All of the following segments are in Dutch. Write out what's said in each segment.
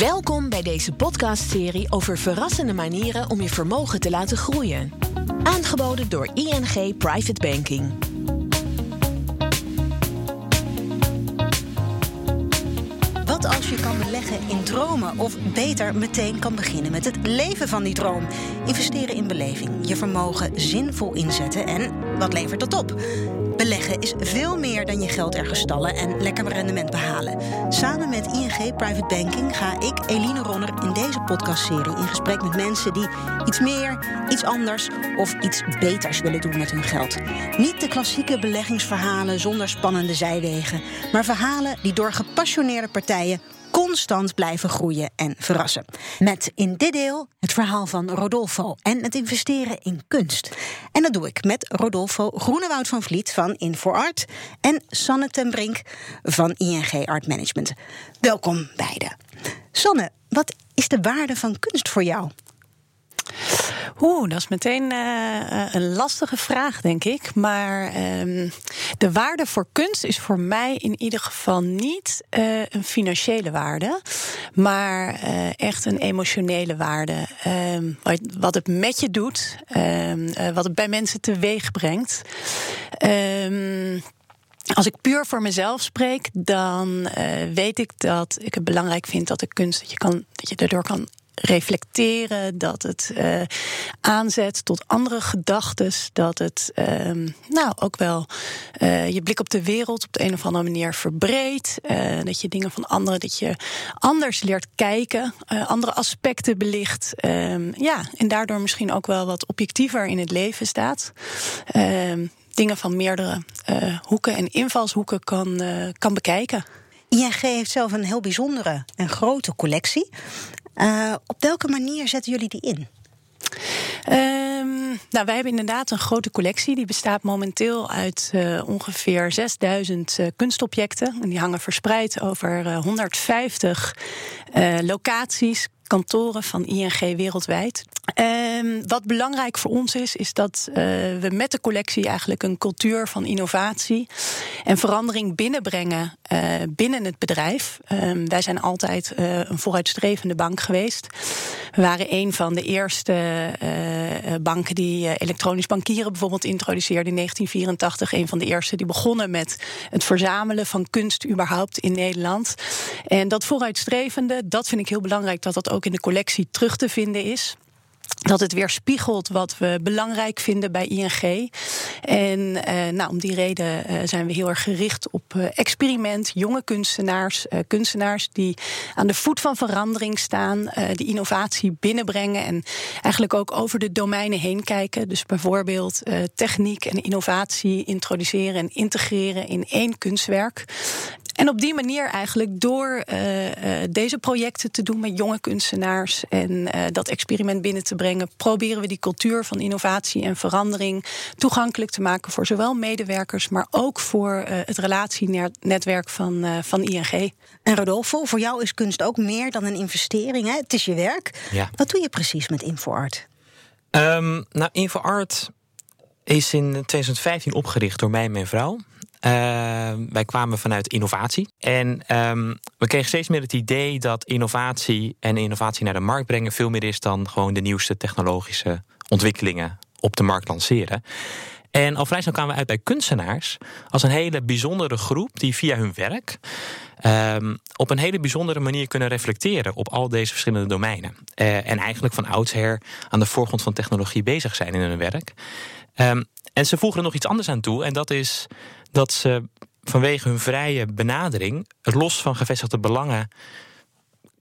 Welkom bij deze podcastserie over verrassende manieren om je vermogen te laten groeien. Aangeboden door ING Private Banking. Wat als je kan beleggen in dromen? Of beter, meteen kan beginnen met het leven van die droom. Investeren in beleving, je vermogen zinvol inzetten en wat levert dat op? Beleggen is veel meer dan je geld ergens stallen en lekker rendement behalen. Samen met ING Private Banking ga ik, Eline Ronner, in deze podcastserie in gesprek met mensen die iets meer, iets anders of iets beters willen doen met hun geld. Niet de klassieke beleggingsverhalen zonder spannende zijwegen, maar verhalen die door gepassioneerde partijen constant blijven groeien en verrassen. Met in dit deel het verhaal van Rodolfo en het investeren in kunst. En dat doe ik met Rodolfo Groenewoud van Vliet van Infoart en Sanne ten Brink van ING Art Management. Welkom beiden. Sanne, wat is de waarde van kunst voor jou? Oeh, dat is meteen uh, een lastige vraag, denk ik. Maar uh, de waarde voor kunst is voor mij in ieder geval niet uh, een financiële waarde, maar echt een emotionele waarde. Ehm, wat het met je doet, ehm, wat het bij mensen teweeg brengt. Als ik puur voor mezelf spreek, dan weet ik dat ik het belangrijk vind dat de kunst dat je, kan, dat je daardoor kan reflecteren, dat het uh, aanzet tot andere gedachten, dat het uh, nou ook wel uh, je blik op de wereld op de een of andere manier verbreedt, uh, dat je dingen van anderen, dat je anders leert kijken, andere aspecten belicht, ehm, ja, en daardoor misschien ook wel wat objectiever in het leven staat. Ehm, dingen van meerdere hoeken en invalshoeken kan, kan bekijken. ING heeft zelf een heel bijzondere en grote collectie. Uh, op welke manier zetten jullie die in? Um, nou, wij hebben inderdaad een grote collectie. Die bestaat momenteel uit uh, ongeveer 6000 uh, kunstobjecten. En die hangen verspreid over 150 locaties, kantoren van ING wereldwijd. Um, wat belangrijk voor ons is, is dat uh, we met de collectie eigenlijk een cultuur van innovatie en verandering binnenbrengen uh, binnen het bedrijf. Um, wij zijn altijd uh, een vooruitstrevende bank geweest. We waren een van de eerste banken die elektronisch bankieren bijvoorbeeld introduceerde in 1984. Een van de eerste die begonnen met het verzamelen van kunst überhaupt in Nederland. En dat vooruitstrevende, dat vind ik heel belangrijk dat dat ook in de collectie terug te vinden is dat het weer spiegelt wat we belangrijk vinden bij ING. En eh, nou, om die reden uh, zijn we heel erg gericht op uh, experiment, jonge kunstenaars, kunstenaars die aan de voet van verandering staan, die innovatie binnenbrengen en eigenlijk ook over de domeinen heen kijken. Dus bijvoorbeeld techniek en innovatie introduceren en integreren in één kunstwerk. En op die manier eigenlijk door uh, uh, deze projecten te doen met jonge kunstenaars en uh, dat experiment binnen te brengen, proberen we die cultuur van innovatie en verandering toegankelijk te maken voor zowel medewerkers, maar ook voor het relatienetwerk van, van ING. En Rodolfo, voor jou is kunst ook meer dan een investering. Hè? Het is je werk. Ja. Wat doe je precies met InfoArt? Um, nou, InfoArt is in 2015 opgericht door mij en mijn vrouw. Uh, wij kwamen vanuit innovatie. En um, we kregen steeds meer het idee dat innovatie en innovatie naar de markt brengen veel meer is dan gewoon de nieuwste technologische ontwikkelingen op de markt lanceren. En al vrij snel kwamen we uit bij kunstenaars als een hele bijzondere groep die via hun werk um, op een hele bijzondere manier kunnen reflecteren op al deze verschillende domeinen. Uh, en eigenlijk van oudsher aan de voorgrond van technologie bezig zijn in hun werk. En ze voegen er nog iets anders aan toe, en dat is dat ze vanwege hun vrije benadering, los van gevestigde belangen,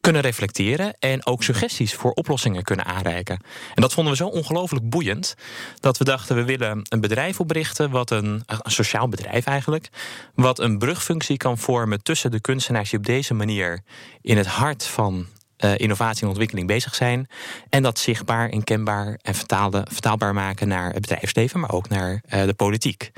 kunnen reflecteren en ook suggesties voor oplossingen kunnen aanreiken. En dat vonden we zo ongelooflijk boeiend dat we dachten we willen een bedrijf oprichten, wat een, een sociaal bedrijf eigenlijk, wat een brugfunctie kan vormen tussen de kunstenaars die op deze manier in het hart van uh, innovatie en ontwikkeling bezig zijn. En dat zichtbaar en kenbaar en vertaalde, vertaalbaar maken naar het bedrijfsleven, maar ook naar uh, de politiek.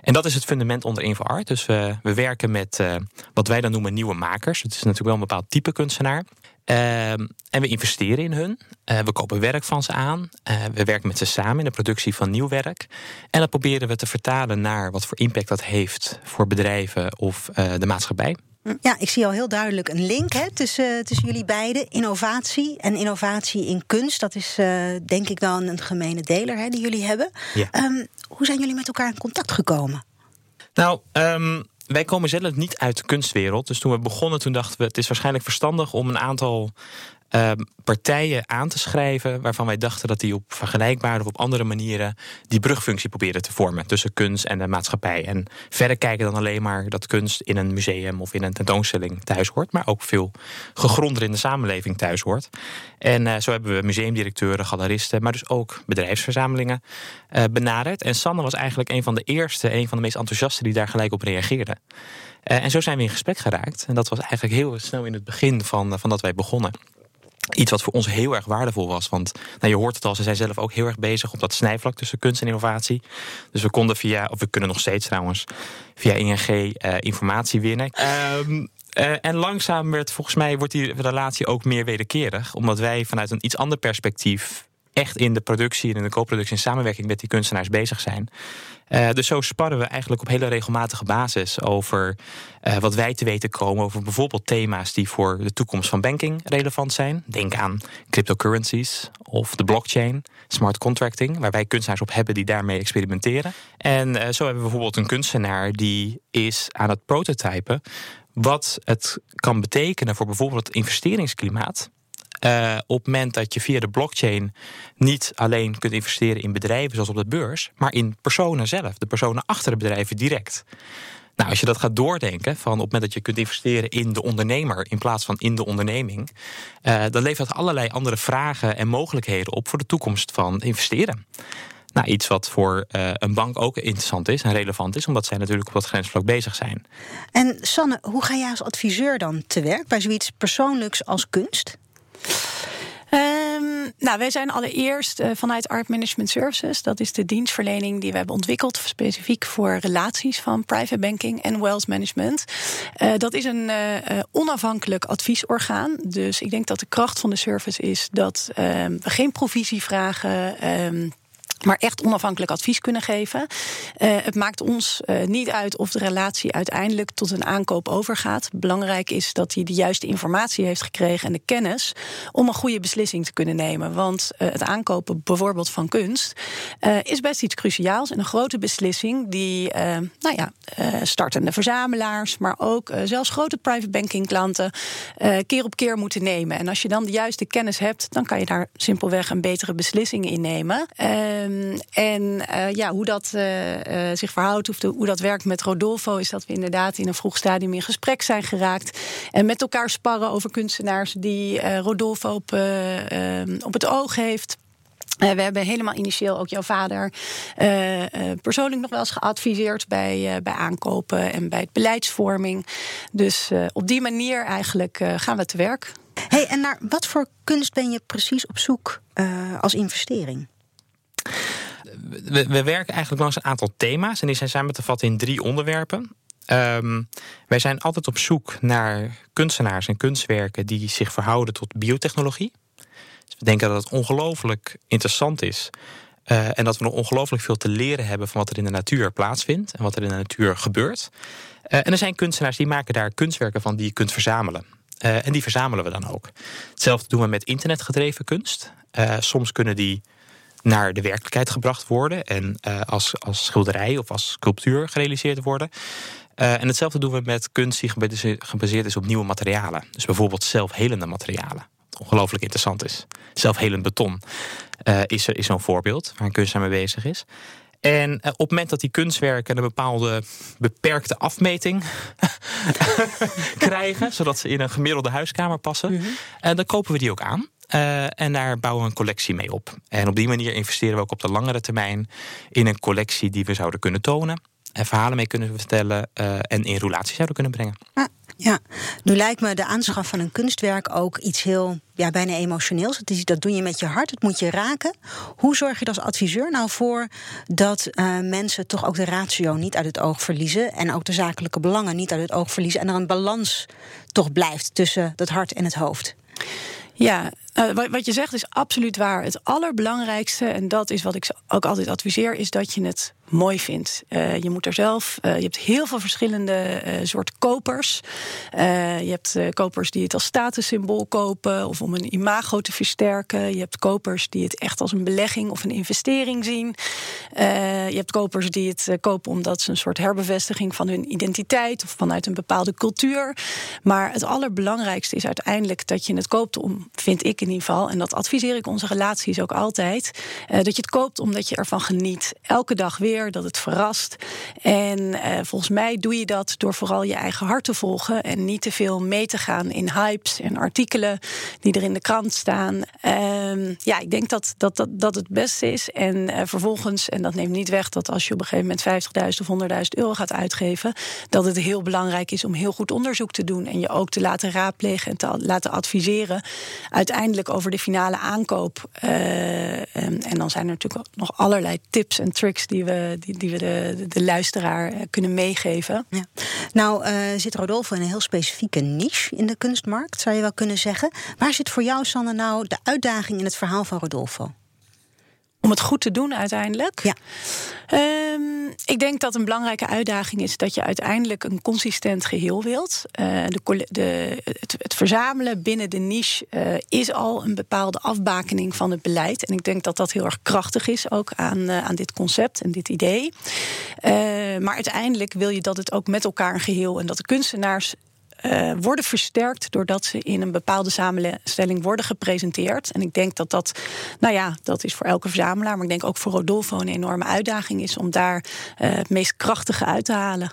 En dat is het fundament onder InfoArt. Dus we, we werken met uh, wat wij dan noemen nieuwe makers. Het is natuurlijk wel een bepaald type kunstenaar. en we investeren in hun. we kopen werk van ze aan. we werken met ze samen in de productie van nieuw werk. En dat proberen we te vertalen naar wat voor impact dat heeft voor bedrijven of de maatschappij. Ja, ik zie al heel duidelijk een link hè, tussen, tussen jullie beiden. Innovatie en innovatie in kunst. Dat is uh, denk ik wel een, gemene deler hè, die jullie hebben. Ja. Um, hoe zijn jullie met elkaar in contact gekomen? Nou, um, wij komen zelf niet uit de kunstwereld. Dus toen we begonnen, toen dachten we... het is waarschijnlijk verstandig om een aantal Ehm, partijen aan te schrijven waarvan wij dachten dat die op vergelijkbare of op andere manieren die brugfunctie proberen te vormen tussen kunst en de maatschappij. En verder kijken dan alleen maar dat kunst in een museum of in een tentoonstelling thuis hoort, maar ook veel gegronder in de samenleving thuis hoort. En uh, zo hebben we museumdirecteuren, galeristen, maar dus ook bedrijfsverzamelingen uh, benaderd. En Sanne was eigenlijk een van de eerste, een van de meest enthousiasten die daar gelijk op reageerden. Uh, en zo zijn we in gesprek geraakt. En dat was eigenlijk heel snel in het begin van, van dat wij begonnen. Iets wat voor ons heel erg waardevol was. Want nou, je hoort het al, ze zijn zelf ook heel erg bezig op dat snijvlak tussen kunst en innovatie. Dus we konden via, of we kunnen nog steeds trouwens, via ING uh, informatie winnen. Um, uh, en langzaam werd volgens mij wordt die relatie ook meer wederkerig. Omdat wij vanuit een iets ander perspectief echt in de productie en in de co-productie in samenwerking met die kunstenaars bezig zijn. Uh, dus zo sparren we eigenlijk op hele regelmatige basis over uh, wat wij te weten komen over bijvoorbeeld thema's die voor de toekomst van banking relevant zijn. Denk aan cryptocurrencies of de blockchain, smart contracting, waar wij kunstenaars op hebben die daarmee experimenteren. En uh, zo hebben we bijvoorbeeld een kunstenaar die is aan het prototypen wat het kan betekenen voor bijvoorbeeld het investeringsklimaat uh, op het moment dat je via de blockchain niet alleen kunt investeren in bedrijven zoals op de beurs, maar in personen zelf, de personen achter de bedrijven direct. Nou, als je dat gaat doordenken, van op het moment dat je kunt investeren in de ondernemer in plaats van in de onderneming, uh, dan levert dat allerlei andere vragen en mogelijkheden op voor de toekomst van investeren. Nou, iets wat voor uh, een bank ook interessant is en relevant is, omdat zij natuurlijk op dat grensvlak bezig zijn. En Sanne, hoe ga jij als adviseur dan te werk bij zoiets persoonlijks als kunst? Um, nou, wij zijn allereerst uh, vanuit Art Management Services. Dat is de dienstverlening die we hebben ontwikkeld specifiek voor relaties van private banking en wealth management. Uh, dat is een uh, onafhankelijk adviesorgaan. Dus ik denk dat de kracht van de service is dat ehm, we geen provisie vragen. Um, maar echt onafhankelijk advies kunnen geven. Uh, het maakt ons uh, niet uit of de relatie uiteindelijk tot een aankoop overgaat. Belangrijk is dat hij de juiste informatie heeft gekregen en de kennis om een goede beslissing te kunnen nemen. Want uh, het aankopen bijvoorbeeld van kunst is best iets cruciaals en een grote beslissing die, nou ja, startende verzamelaars, maar ook zelfs grote private banking klanten keer op keer moeten nemen. En als je dan de juiste kennis hebt, dan kan je daar simpelweg een betere beslissing in nemen. Ehm, en uh, ja, hoe dat uh, uh, zich verhoudt, de, hoe dat werkt met Rodolfo, is dat we inderdaad in een vroeg stadium in gesprek zijn geraakt. En met elkaar sparren over kunstenaars die Rodolfo op, ehm, op het oog heeft. We hebben helemaal initieel ook jouw vader persoonlijk nog wel eens geadviseerd bij, bij aankopen en bij beleidsvorming. Dus op die manier eigenlijk gaan we te werk. Hey, en naar wat voor kunst ben je precies op zoek als investering? We, we, werken eigenlijk langs een aantal thema's en die zijn samen te vatten in drie onderwerpen. Um, wij zijn altijd op zoek naar kunstenaars en kunstwerken die zich verhouden tot biotechnologie. Dus we denken dat het ongelooflijk interessant is. Uh, en dat we nog ongelooflijk veel te leren hebben van wat er in de natuur plaatsvindt en wat er in de natuur gebeurt. Uh, en er zijn kunstenaars die maken daar kunstwerken van die je kunt verzamelen. Uh, en die verzamelen we dan ook. Hetzelfde doen we met internetgedreven kunst. soms kunnen die naar de werkelijkheid gebracht worden en uh, als, als schilderij of als sculptuur gerealiseerd worden. Uh, en hetzelfde doen we met kunst die gebaseerd is op nieuwe materialen. Dus bijvoorbeeld zelfhelende materialen. Wat ongelooflijk interessant is. Zelfhelend beton uh, is, is zo'n voorbeeld waar een kunstenaar mee bezig is. En op het moment dat die kunstwerken een bepaalde beperkte afmeting krijgen, zodat ze in een gemiddelde huiskamer passen, mm -hmm. dan kopen we die ook aan. Uh, en daar bouwen we een collectie mee op. En op die manier investeren we ook op de langere termijn in een collectie die we zouden kunnen tonen. En verhalen mee kunnen vertellen uh, en in relatie zouden kunnen brengen. Ja, ja, nu lijkt me de aanschaf van een kunstwerk ook iets heel ja, bijna emotioneels. Het is, dat doe je met je hart, het moet je raken. Hoe zorg je als adviseur nou voor dat uh, mensen toch ook de ratio niet uit het oog verliezen en ook de zakelijke belangen niet uit het oog verliezen en er een balans toch blijft tussen het hart en het hoofd? Ja, uh, wat je zegt is absoluut waar. Het allerbelangrijkste, en dat is wat ik ook altijd adviseer, is dat je het mooi vindt. Uh, je moet er zelf. Uh, je hebt heel veel verschillende soort kopers. je hebt kopers die het als statussymbool kopen of om een imago te versterken. Je hebt kopers die het echt als een belegging of een investering zien. je hebt kopers die het kopen omdat ze een soort herbevestiging van hun identiteit of vanuit een bepaalde cultuur. Maar het allerbelangrijkste is uiteindelijk dat je het koopt om, vind ik in ieder geval, en dat adviseer ik onze relaties ook altijd, dat je het koopt omdat je ervan geniet. Elke dag weer dat het verrast. En uh, volgens mij doe je dat door vooral je eigen hart te volgen en niet te veel mee te gaan in hypes en artikelen die er in de krant staan. Uh, ja, ik denk dat dat, dat, dat het beste is. En uh, vervolgens, en dat neemt niet weg dat als je op een gegeven moment 50.000 of 100.000 euro gaat uitgeven, dat het heel belangrijk is om heel goed onderzoek te doen en je ook te laten raadplegen en te laten adviseren. Uiteindelijk over de finale aankoop. Uh, en, en dan zijn er natuurlijk nog allerlei tips en tricks die we die, die we de, de luisteraar eh, kunnen meegeven. Ja. Nou, uh, zit Rodolfo in een heel specifieke niche in de kunstmarkt, zou je wel kunnen zeggen. Waar zit voor jou, Sanne, nou de uitdaging in het verhaal van Rodolfo? om het goed te doen uiteindelijk. Ja. Um, ik denk dat een belangrijke uitdaging is dat je uiteindelijk een consistent geheel wilt. Uh, de, de, het, het, verzamelen binnen de niche uh, is al een bepaalde afbakening van het beleid. En ik denk dat dat heel erg krachtig is ook aan, uh, aan dit concept en dit idee. maar uiteindelijk wil je dat het ook met elkaar een geheel en dat de kunstenaars uh, worden versterkt doordat ze in een bepaalde samenstelling worden gepresenteerd. En ik denk dat dat, nou ja, dat is voor elke verzamelaar, maar ik denk ook voor Rodolfo een enorme uitdaging is om daar uh, het meest krachtige uit te halen.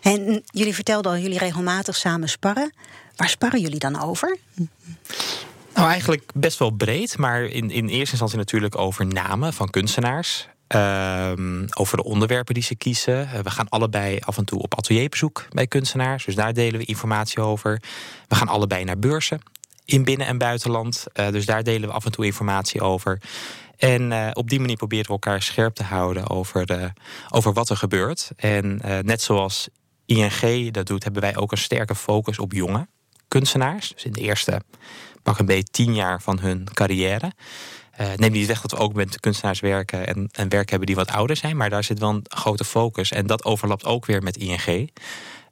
En jullie vertelden al, jullie regelmatig samen sparren. Waar sparren jullie dan over? Nou, eigenlijk best wel breed, maar in, in eerste instantie natuurlijk over namen van kunstenaars. Um, over de onderwerpen die ze kiezen. Eh, we gaan allebei af en toe op atelierbezoek bij kunstenaars. Dus daar delen we informatie over. We gaan allebei naar beurzen in binnen- en buitenland. Uh, dus daar delen we af en toe informatie over. En uh, op die manier proberen we elkaar scherp te houden over, de, over wat er gebeurt. En net zoals ING dat doet, hebben wij ook een sterke focus op jonge kunstenaars. Dus in de eerste pak een beetje tien jaar van hun carrière. Uh, neem niet weg dat we ook met kunstenaars werken en, en werk hebben die wat ouder zijn, maar daar zit wel een grote focus. En dat overlapt ook weer met ING.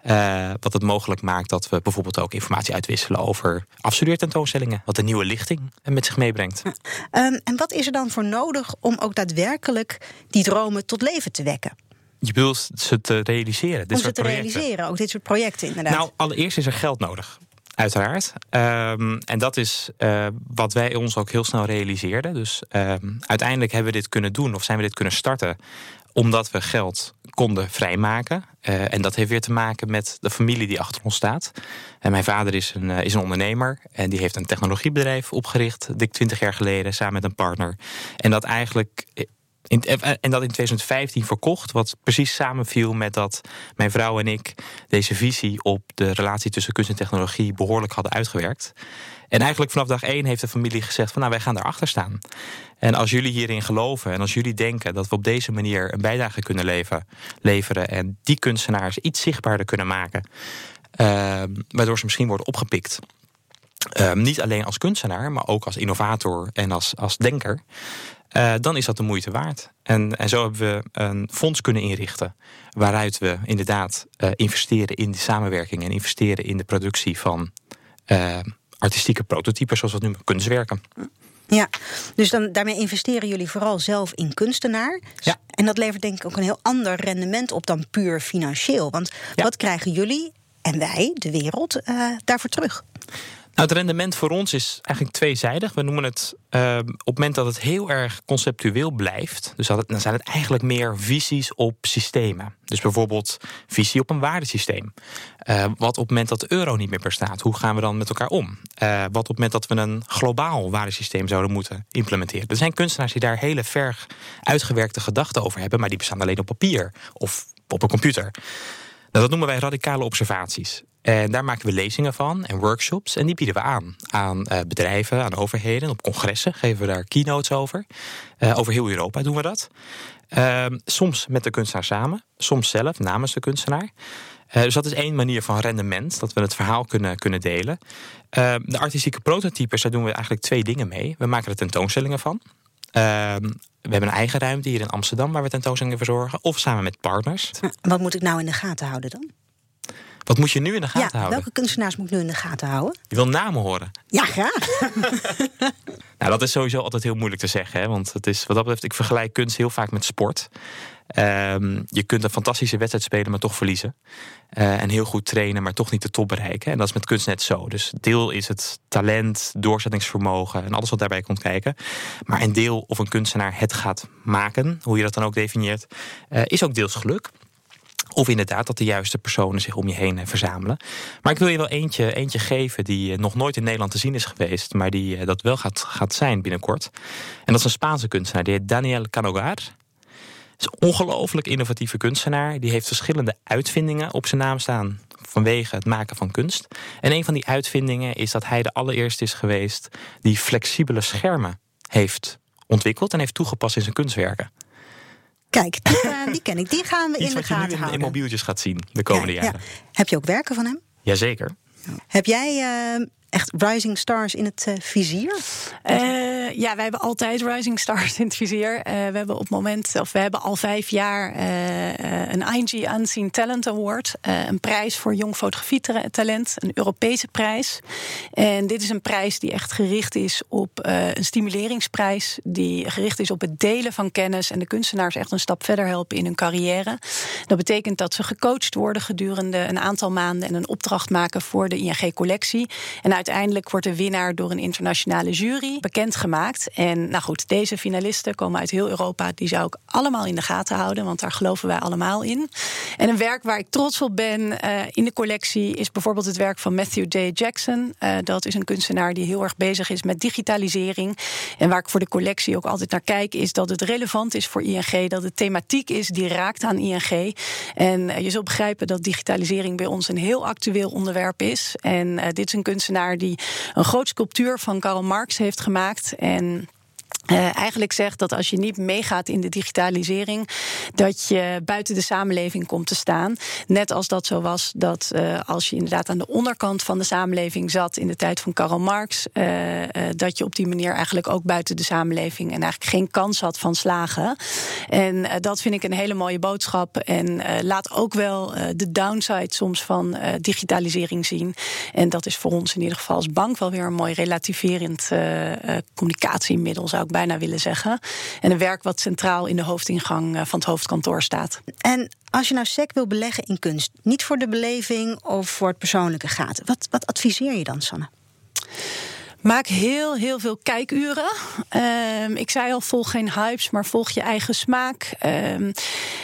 Uh, wat het mogelijk maakt dat we bijvoorbeeld ook informatie uitwisselen over afstudeertentoonstellingen. Wat een nieuwe lichting met zich meebrengt. Um, en wat is er dan voor nodig om ook daadwerkelijk die dromen tot leven te wekken? Je bedoelt ze te realiseren. Dit om ze te projecten. realiseren, ook dit soort projecten inderdaad. Nou, allereerst is er geld nodig. Uiteraard. Um, en dat is uh, wat wij ons ook heel snel realiseerden. Dus um, uiteindelijk hebben we dit kunnen doen, of zijn we dit kunnen starten, omdat we geld konden vrijmaken. Uh, en dat heeft weer te maken met de familie die achter ons staat. En mijn vader is een, uh, is een ondernemer en die heeft een technologiebedrijf opgericht, dik twintig jaar geleden, samen met een partner. En dat eigenlijk in, en dat in 2015 verkocht, wat precies samenviel met dat mijn vrouw en ik deze visie op de relatie tussen kunst en technologie behoorlijk hadden uitgewerkt. En eigenlijk vanaf dag één heeft de familie gezegd van nou wij gaan erachter staan. En als jullie hierin geloven en als jullie denken dat we op deze manier een bijdrage kunnen leveren en die kunstenaars iets zichtbaarder kunnen maken, uh, waardoor ze misschien worden opgepikt. Uh, niet alleen als kunstenaar, maar ook als innovator en als, als denker. Uh, dan is dat de moeite waard. En, en zo hebben we een fonds kunnen inrichten. Waaruit we inderdaad uh, investeren in de samenwerking en investeren in de productie van uh, artistieke prototypes, zoals we noemen, kunstwerken. Ja, dus dan, daarmee investeren jullie vooral zelf in kunstenaar. Ja. En dat levert denk ik ook een heel ander rendement op dan puur financieel. Want ja. wat krijgen jullie en wij, de wereld, daarvoor terug? Nou, het rendement voor ons is eigenlijk tweezijdig. We noemen het uh, op het moment dat het heel erg conceptueel blijft. Dus dat dan zijn het eigenlijk meer visies op systemen. Dus bijvoorbeeld visie op een waardesysteem. Uh, wat op het moment dat de euro niet meer bestaat, hoe gaan we dan met elkaar om? Uh, wat op het moment dat we een globaal waardesysteem zouden moeten implementeren. Er zijn kunstenaars die daar hele ver uitgewerkte gedachten over hebben, maar die bestaan alleen op papier of op een computer. Nou, dat noemen wij radicale observaties. En daar maken we lezingen van en workshops. En die bieden we aan aan uh, bedrijven, aan overheden. Op congressen geven we daar keynotes over. Uh, over heel Europa doen we dat. Uh, soms met de kunstenaar samen, soms zelf namens de kunstenaar. dus dat is één manier van rendement, dat we het verhaal kunnen, kunnen delen. de artistieke prototypes, daar doen we eigenlijk twee dingen mee. We maken er tentoonstellingen van. Ehm, we hebben een eigen ruimte hier in Amsterdam waar we tentoonstellingen verzorgen. Of samen met partners. Wat moet ik nou in de gaten houden dan? Wat moet je nu in de gaten ja, houden? Welke kunstenaars moet ik nu in de gaten houden? Je wil namen horen. Ja, graag. nou, dat is sowieso altijd heel moeilijk te zeggen. Hè? Want het is, wat dat betreft, ik vergelijk kunst heel vaak met sport. Ehm, je kunt een fantastische wedstrijd spelen, maar toch verliezen. Uh, en heel goed trainen, maar toch niet de top bereiken. En dat is met kunst net zo. Dus deel is het talent, doorzettingsvermogen en alles wat daarbij komt kijken. Maar een deel of een kunstenaar het gaat maken, hoe je dat dan ook definieert, uh, is ook deels geluk. Of inderdaad dat de juiste personen zich om je heen eh, verzamelen. Maar ik wil je wel eentje, eentje geven die eh, nog nooit in Nederland te zien is geweest. Maar die eh, dat wel gaat, gaat zijn binnenkort. En dat is een Spaanse kunstenaar. Die heet Daniel Canogar. is een ongelooflijk innovatieve kunstenaar. Die heeft verschillende uitvindingen op zijn naam staan. Vanwege het maken van kunst. En een van die uitvindingen is dat hij de allereerste is geweest. die flexibele schermen heeft ontwikkeld en heeft toegepast in zijn kunstwerken. Kijk, die, uh, die, ken ik. Die gaan we Iets in de gaten houden. in, in mobieltjes gaat zien de komende ja, jaren. Ja. Heb je ook werken van hem? Jazeker. Heb jij uh, echt rising stars in het uh, vizier? Uh, ja, wij hebben altijd rising stars in het vizier. we hebben op moment, of we hebben al vijf jaar een ING Unseen Talent Award. een prijs voor jong fotografietalent, een Europese prijs. En dit is een prijs die echt gericht is op een stimuleringsprijs. Die gericht is op het delen van kennis en de kunstenaars echt een stap verder helpen in hun carrière. Dat betekent dat ze gecoacht worden gedurende een aantal maanden en een opdracht maken voor de ING-collectie. En uiteindelijk wordt de winnaar door een internationale jury bekendgemaakt. En nou goed, deze finalisten komen uit heel Europa. Die zou ik allemaal in de gaten houden, want daar geloven wij allemaal in. En een werk waar ik trots op ben uh, in de collectie is bijvoorbeeld het werk van Matthew Day Jackson. Uh, dat is een kunstenaar die heel erg bezig is met digitalisering. En waar ik voor de collectie ook altijd naar kijk, is dat het relevant is voor ING, dat het thematiek is die raakt aan ING. En uh, je zult begrijpen dat digitalisering bij ons een heel actueel onderwerp is. En dit is een kunstenaar die een groot sculptuur van Karl Marx heeft gemaakt. En uh, eigenlijk zegt dat als je niet meegaat in de digitalisering, dat je buiten de samenleving komt te staan. Net als dat zo was dat uh, als je inderdaad aan de onderkant van de samenleving zat in de tijd van Karl Marx, uh, dat je op die manier eigenlijk ook buiten de samenleving en eigenlijk geen kans had van slagen. En dat vind ik een hele mooie boodschap. En laat ook wel de downside soms van digitalisering zien. En dat is voor ons in ieder geval als bank wel weer een mooi relativerend communicatiemiddel, zou ik bijna willen zeggen. En een werk wat centraal in de hoofdingang van het hoofdkantoor staat. En als je nou sec wil beleggen in kunst, niet voor de beleving of voor het persoonlijke gaat, wat, wat adviseer je dan, Sanne? Maak heel, heel veel kijkuren. Um, ik zei al, volg geen hypes, maar volg je eigen smaak. Um,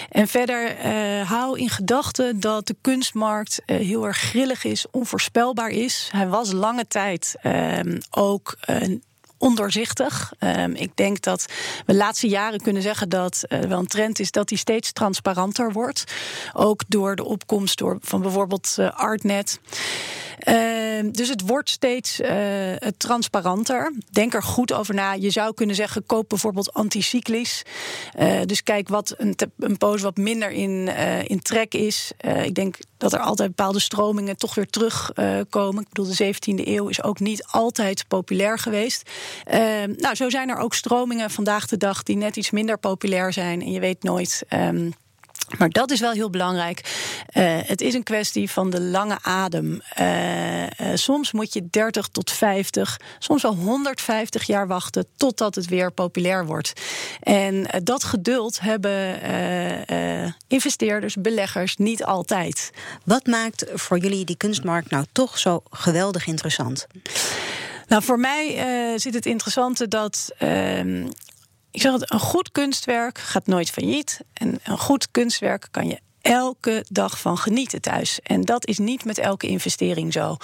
en verder uh, hou in gedachten dat de kunstmarkt uh, heel erg grillig is, onvoorspelbaar is. Hij was lange tijd um, ook een ondoorzichtig. Um, ik denk dat we de laatste jaren kunnen zeggen dat uh, wel een trend is dat die steeds transparanter wordt. Ook door de opkomst door, van bijvoorbeeld uh, Artnet. Uh, dus het wordt steeds uh, transparanter. Denk er goed over na. Je zou kunnen zeggen: koop bijvoorbeeld anticyclisch. Uh, dus kijk wat een, een pose wat minder in, in trek is. ik denk dat er altijd bepaalde stromingen toch weer terugkomen. ik bedoel, de 17e eeuw is ook niet altijd populair geweest. Ehm, nou, zo zijn er ook stromingen vandaag de dag die net iets minder populair zijn. En je weet nooit. Um, maar dat is wel heel belangrijk. Uh, het is een kwestie van de lange adem. Uh, uh, soms moet je 30 tot 50, soms wel 150 jaar wachten totdat het weer populair wordt. En dat geduld hebben investeerders, beleggers niet altijd. Wat maakt voor jullie die kunstmarkt nou toch zo geweldig interessant? Nou, voor mij zit het interessante dat ehm, ik zeg het, een goed kunstwerk gaat nooit failliet. En een goed kunstwerk kan je elke dag van genieten thuis. En dat is niet met elke investering zo.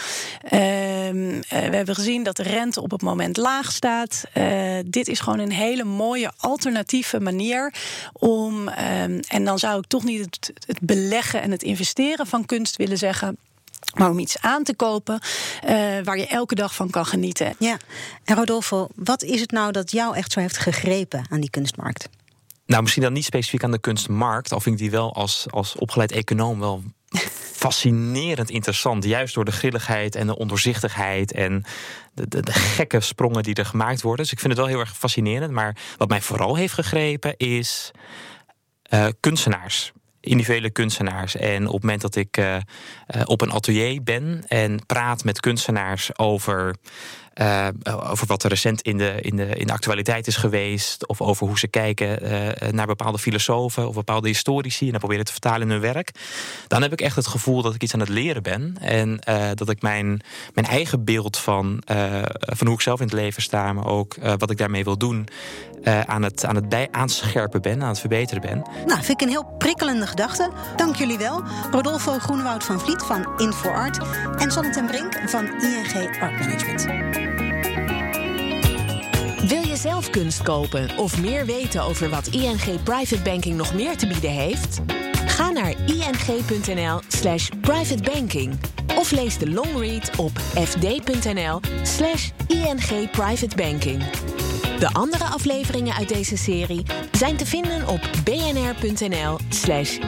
Uh, we hebben gezien dat de rente op het moment laag staat. Uh, dit is gewoon een hele mooie alternatieve manier om. Uh, en dan zou ik toch niet het, het beleggen en het investeren van kunst willen zeggen. Maar om iets aan te kopen uh, waar je elke dag van kan genieten. Ja, en Rodolfo, wat is het nou dat jou echt zo heeft gegrepen aan die kunstmarkt? nou, misschien dan niet specifiek aan de kunstmarkt, al vind ik die wel als, als opgeleid econoom wel fascinerend interessant. Juist door de grilligheid en de ondoorzichtigheid en de, de, de, gekke sprongen die er gemaakt worden. Dus ik vind het wel heel erg fascinerend. Maar wat mij vooral heeft gegrepen is uh, kunstenaars individuele kunstenaars. En op het moment dat ik uh, op een atelier ben en praat met kunstenaars over uh, over wat er recent in de, in, de, in de actualiteit is geweest. Of over hoe ze kijken uh, naar bepaalde filosofen of bepaalde historici. En dat proberen te vertalen in hun werk. Dan heb ik echt het gevoel dat ik iets aan het leren ben. En uh, dat ik mijn, mijn eigen beeld van, van hoe ik zelf in het leven sta. Maar ook wat ik daarmee wil doen. aan het, aan het bij aanscherpen ben, aan het verbeteren ben. Nou, vind ik een heel prikkelende gedachte. Dank jullie wel. Rodolfo Groenewoud van Vliet van InfoArt. En Sonne Brink van ING Art Management. Zelf kunst kopen of meer weten over wat ING Private Banking nog meer te bieden heeft? Ga naar ing.nl/slash privatebanking of lees de longread op fd.nl/slash. De andere afleveringen uit deze serie zijn te vinden op bnr.nl/slash.